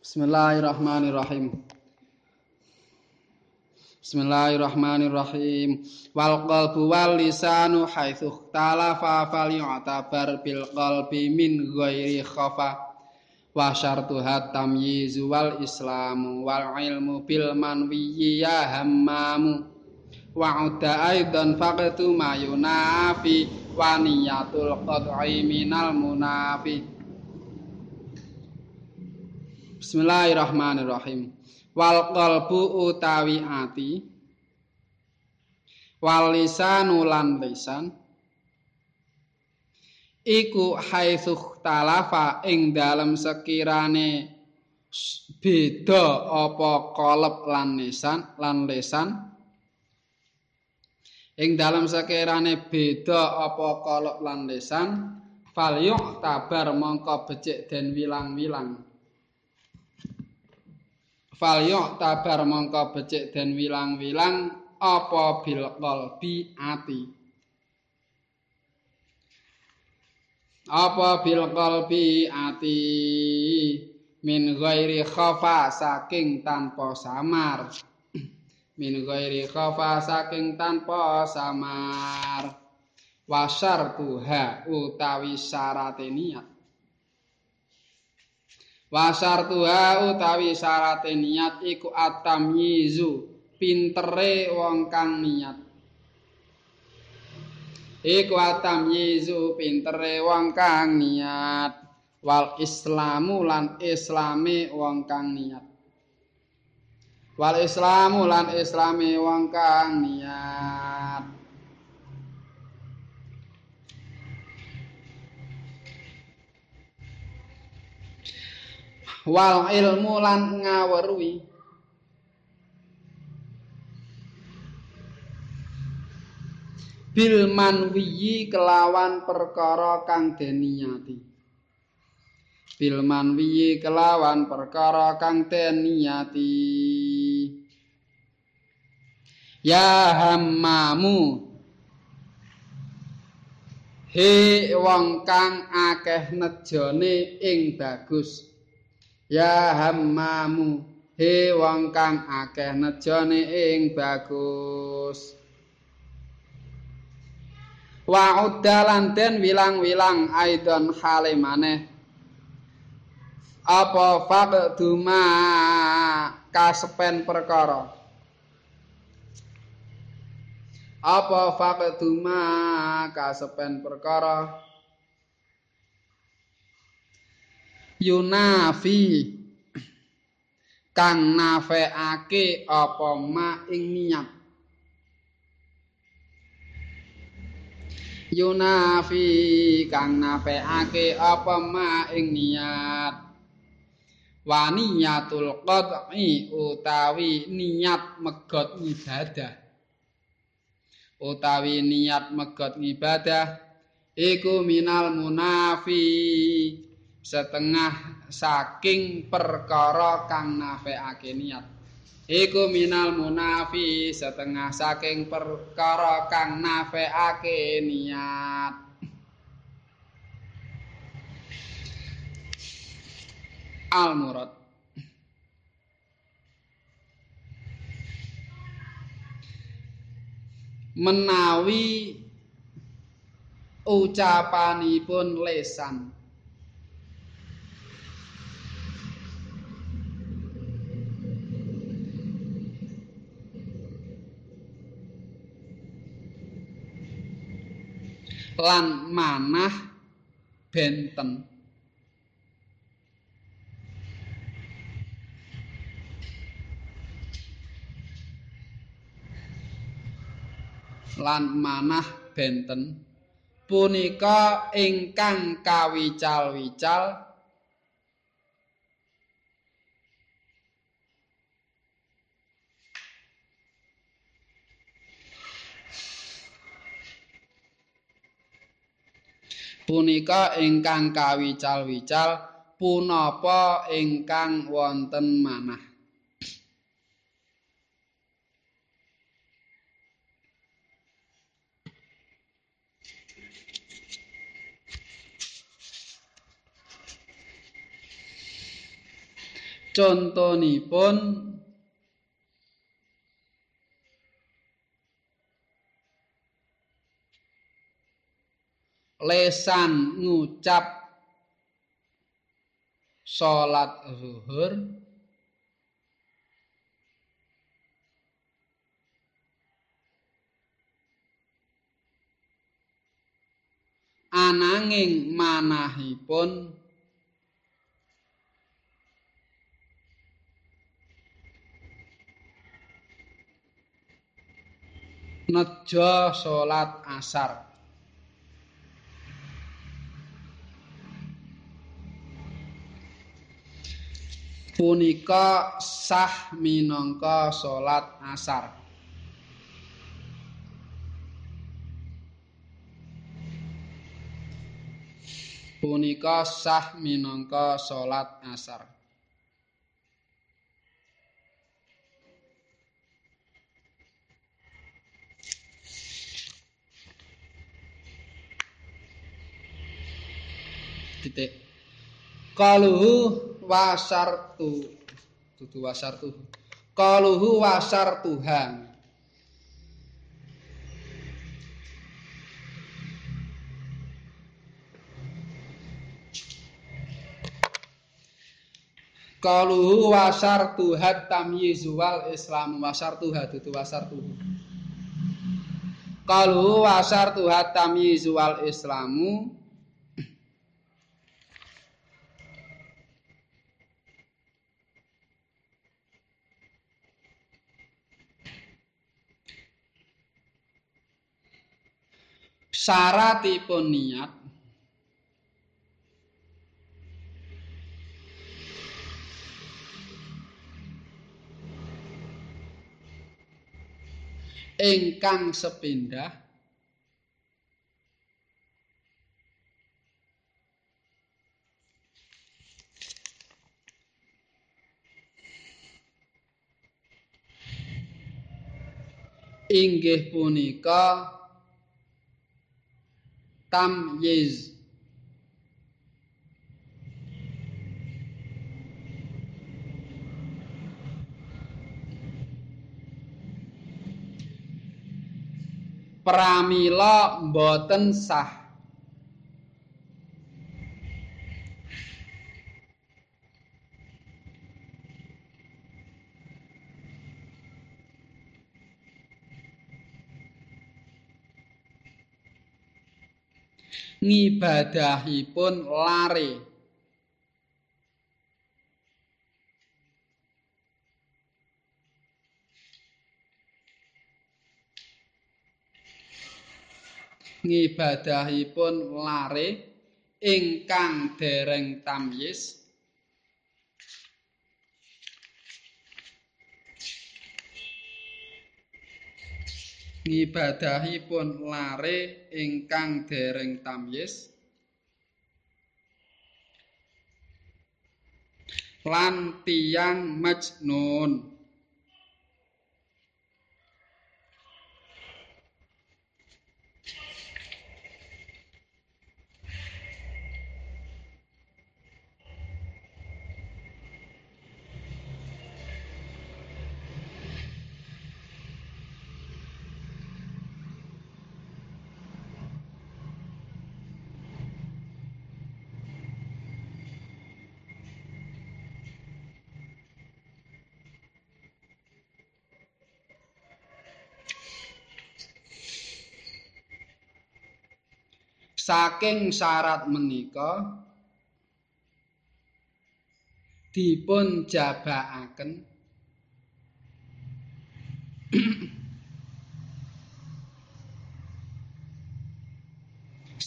Bismillahirrahmanirrahim. Bismillahirrahmanirrahim. Wal qalbu wal lisanu haitsu talafa fal yu'tabar bil qalbi min ghairi khafa. Wa syartuha tamyizu wal islamu wal ilmu bil manwiyyi ya hammamu. Wa udda aidan faqtu ma yunafi wa niyatul qad'i minal munafi. Bismillahirrahmanirrahim. Wal qalbu utawi ati. Wal lisanu lan lisan. Iku haitsu talafa ing dalem sekirane beda apa kolep lan lisan lan lisan. Ing dalem sekirane beda apa kolep lan lisan fal tabar mongko becik den wilang-wilang fal tabar mongko becik den wilang-wilang apa bil qalbi ati? Apa bil qalbi ati? Min ghairi khafa saking tanpa samar. Min ghairi khafa saking tanpa samar. Wasar tuha utawi syarate niat Wasar tuha utawi syarate niat iku atam yizu pintere wong kang niat. Iku atam yizu pintere wong kang niat. Wal islamu lan islame wong kang niat. Wal islamu lan islame wong kang niat. Wal ilmu lan ngaweruhi bil manwiyi kelawan perkara kang deniyati bil manwiyi kelawan perkara kang deniyati ya hammamu. He wong kang akeh nejone ing bagus Ya hammamu. He wong kang akeh nejane ing bagus. Wa uddalan den wilang-wilang aidon hale maneh. Apa faqduma kasepen perkara? Apa faqduma kasepen perkara yunafi kang nafeake apa ma ing niat yunafi kang nafeake apa ma ing niat wa niyatul qad'i utawi niat megot ibadah utawi niat megot ibadah iku minal munafi setengah saking perkara kang nafekake niat. Iku minal munafi setengah saking perkara kang nafekake niat. Al murad menawi ucapanipun lesan lan manah benten. Lan manah benten punika ingkang kawical-wical punika ingkang kawical-wical punapa ingkang wonten manah? Contonipun lesan ngucap salat zuhur. Ananging manahipun nejo salat asar punika sah minangka salat asar. Punika sah minangka salat asar. Titik Kaluhu wasartu. Dudu wasartu. Qaluhu wasartuha. Qaluhu wasartuha tamyizu wal islamu wasartuha dudu wasartuhu. Qaluhu wasartuha tamyizu wal islamu syaratipun niat. Ingkang sepindah. Inggih punika tamyiz pramila boten sah ngibadahipun lare. Ngibadahipun lare ingkang dereng tamyiz ngibadahipun lare ingkang dereng tamyiz. Lan tiyang majnun saking syarat menika dipun jabakaken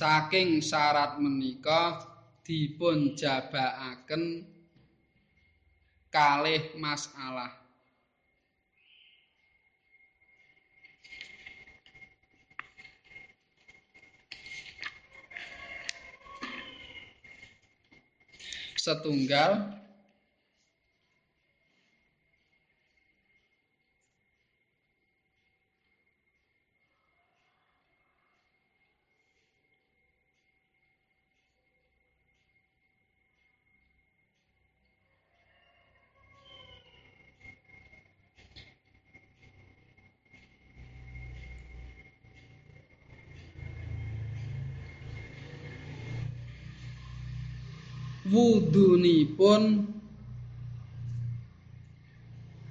saking syarat menika dipun jabakaken kalih masalah setunggal wudunipun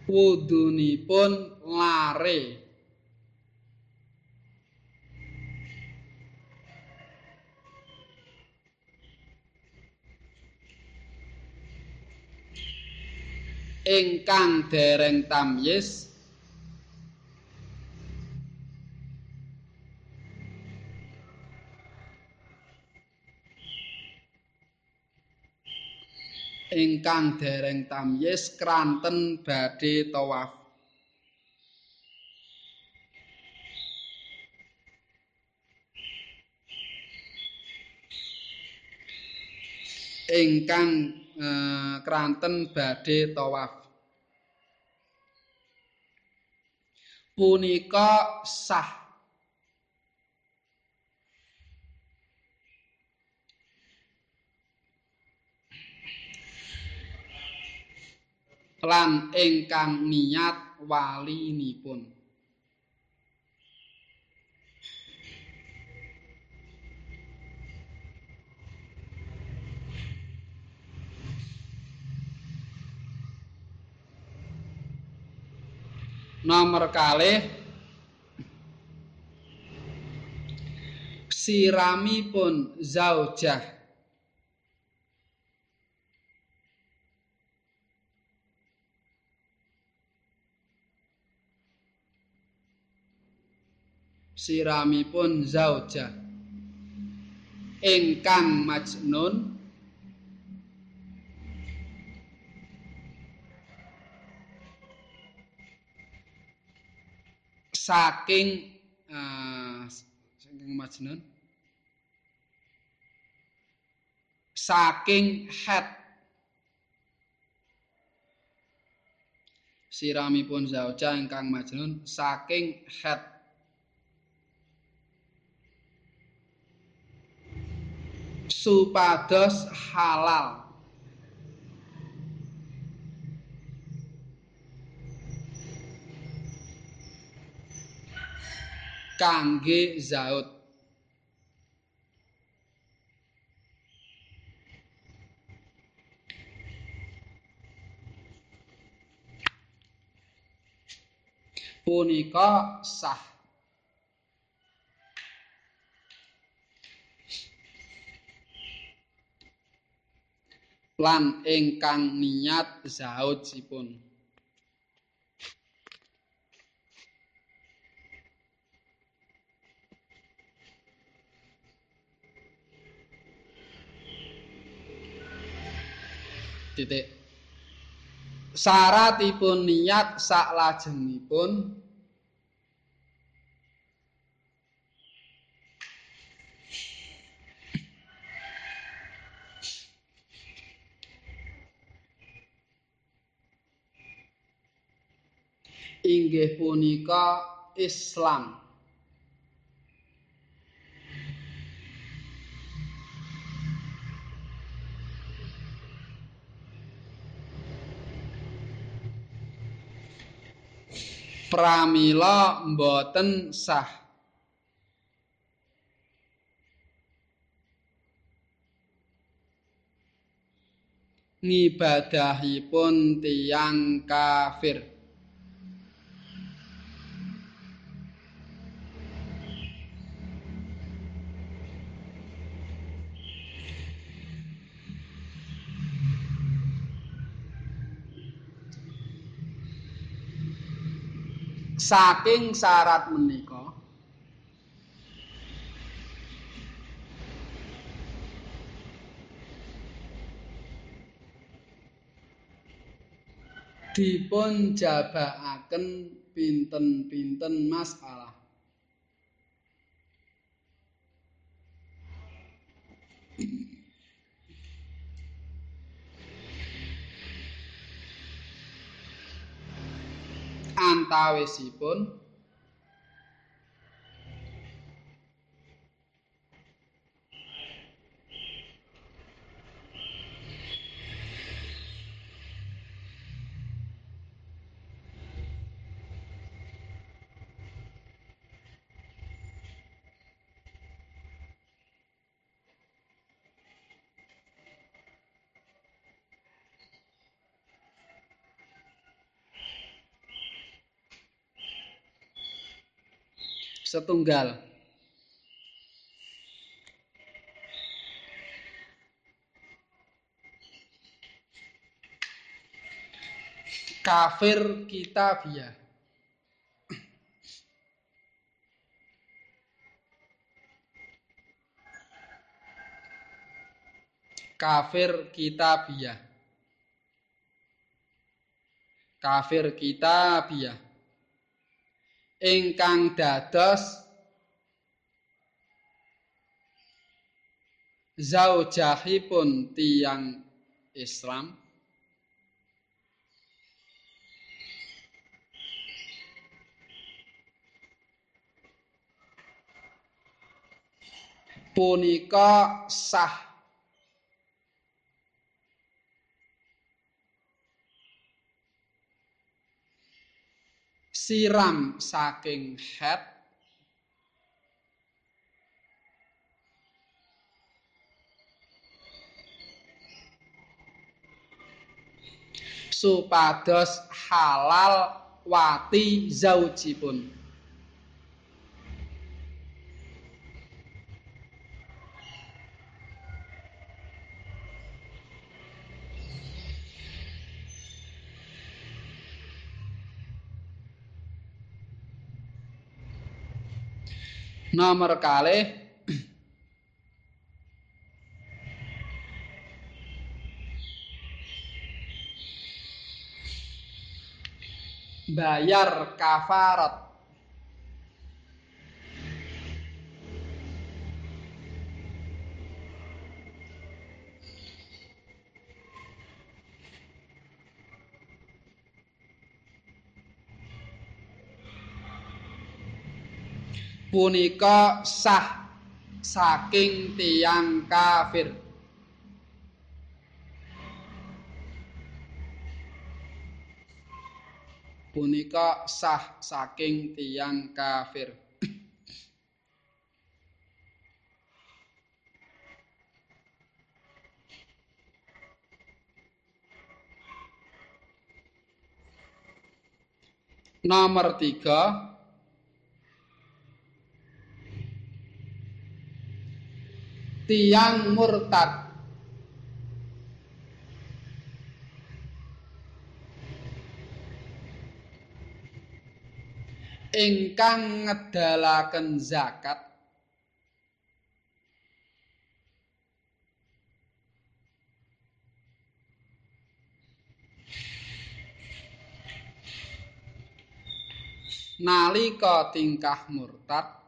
wudunipun lare. Ingkang dereng tamyiz ingkang dereng tamyiz kranten badhe tawaf. Ingkang eh, kranten badhe tawaf. Punika sah lan ingkang niat walinipun. Nomor kalih. Siramipun zaujah siramipun zaujah ingkang majnun. Saking uh, saking majnun. Saking het. Siramipun zauja ingkang majnun saking het supados halal. Kangge zaud. Punika sah lan ingkang niat zaud sipun titik. Syaratipun niat saklajengipun inggih punika Islam. Pramila mboten sah. Ngibadahipun tiyang kafir saking syarat menika dipun jabakaken pinten-pinten masalah antawisipun setunggal. Kafir kitabiah kafir kitabiah kafir kitabiah ingkang dados zaujahipun tiang Islam. Punika sah siram saking head supados halal wati zaujipun nomor kalih bayar kafarat punika sah saking tiang kafir. Punika sah saking tiang kafir. Nomor tiga tiang murtad. Ingkang ngedalaken zakat. Nalika tingkah murtad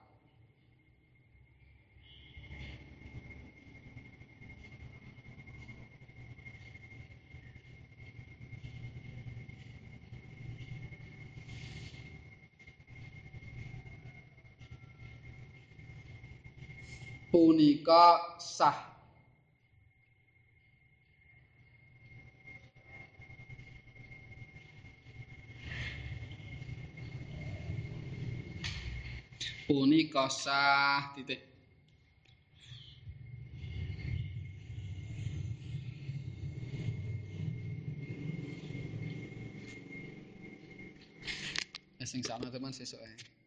punika sah. Punika sah titik. Sing sakno teman sesuk ae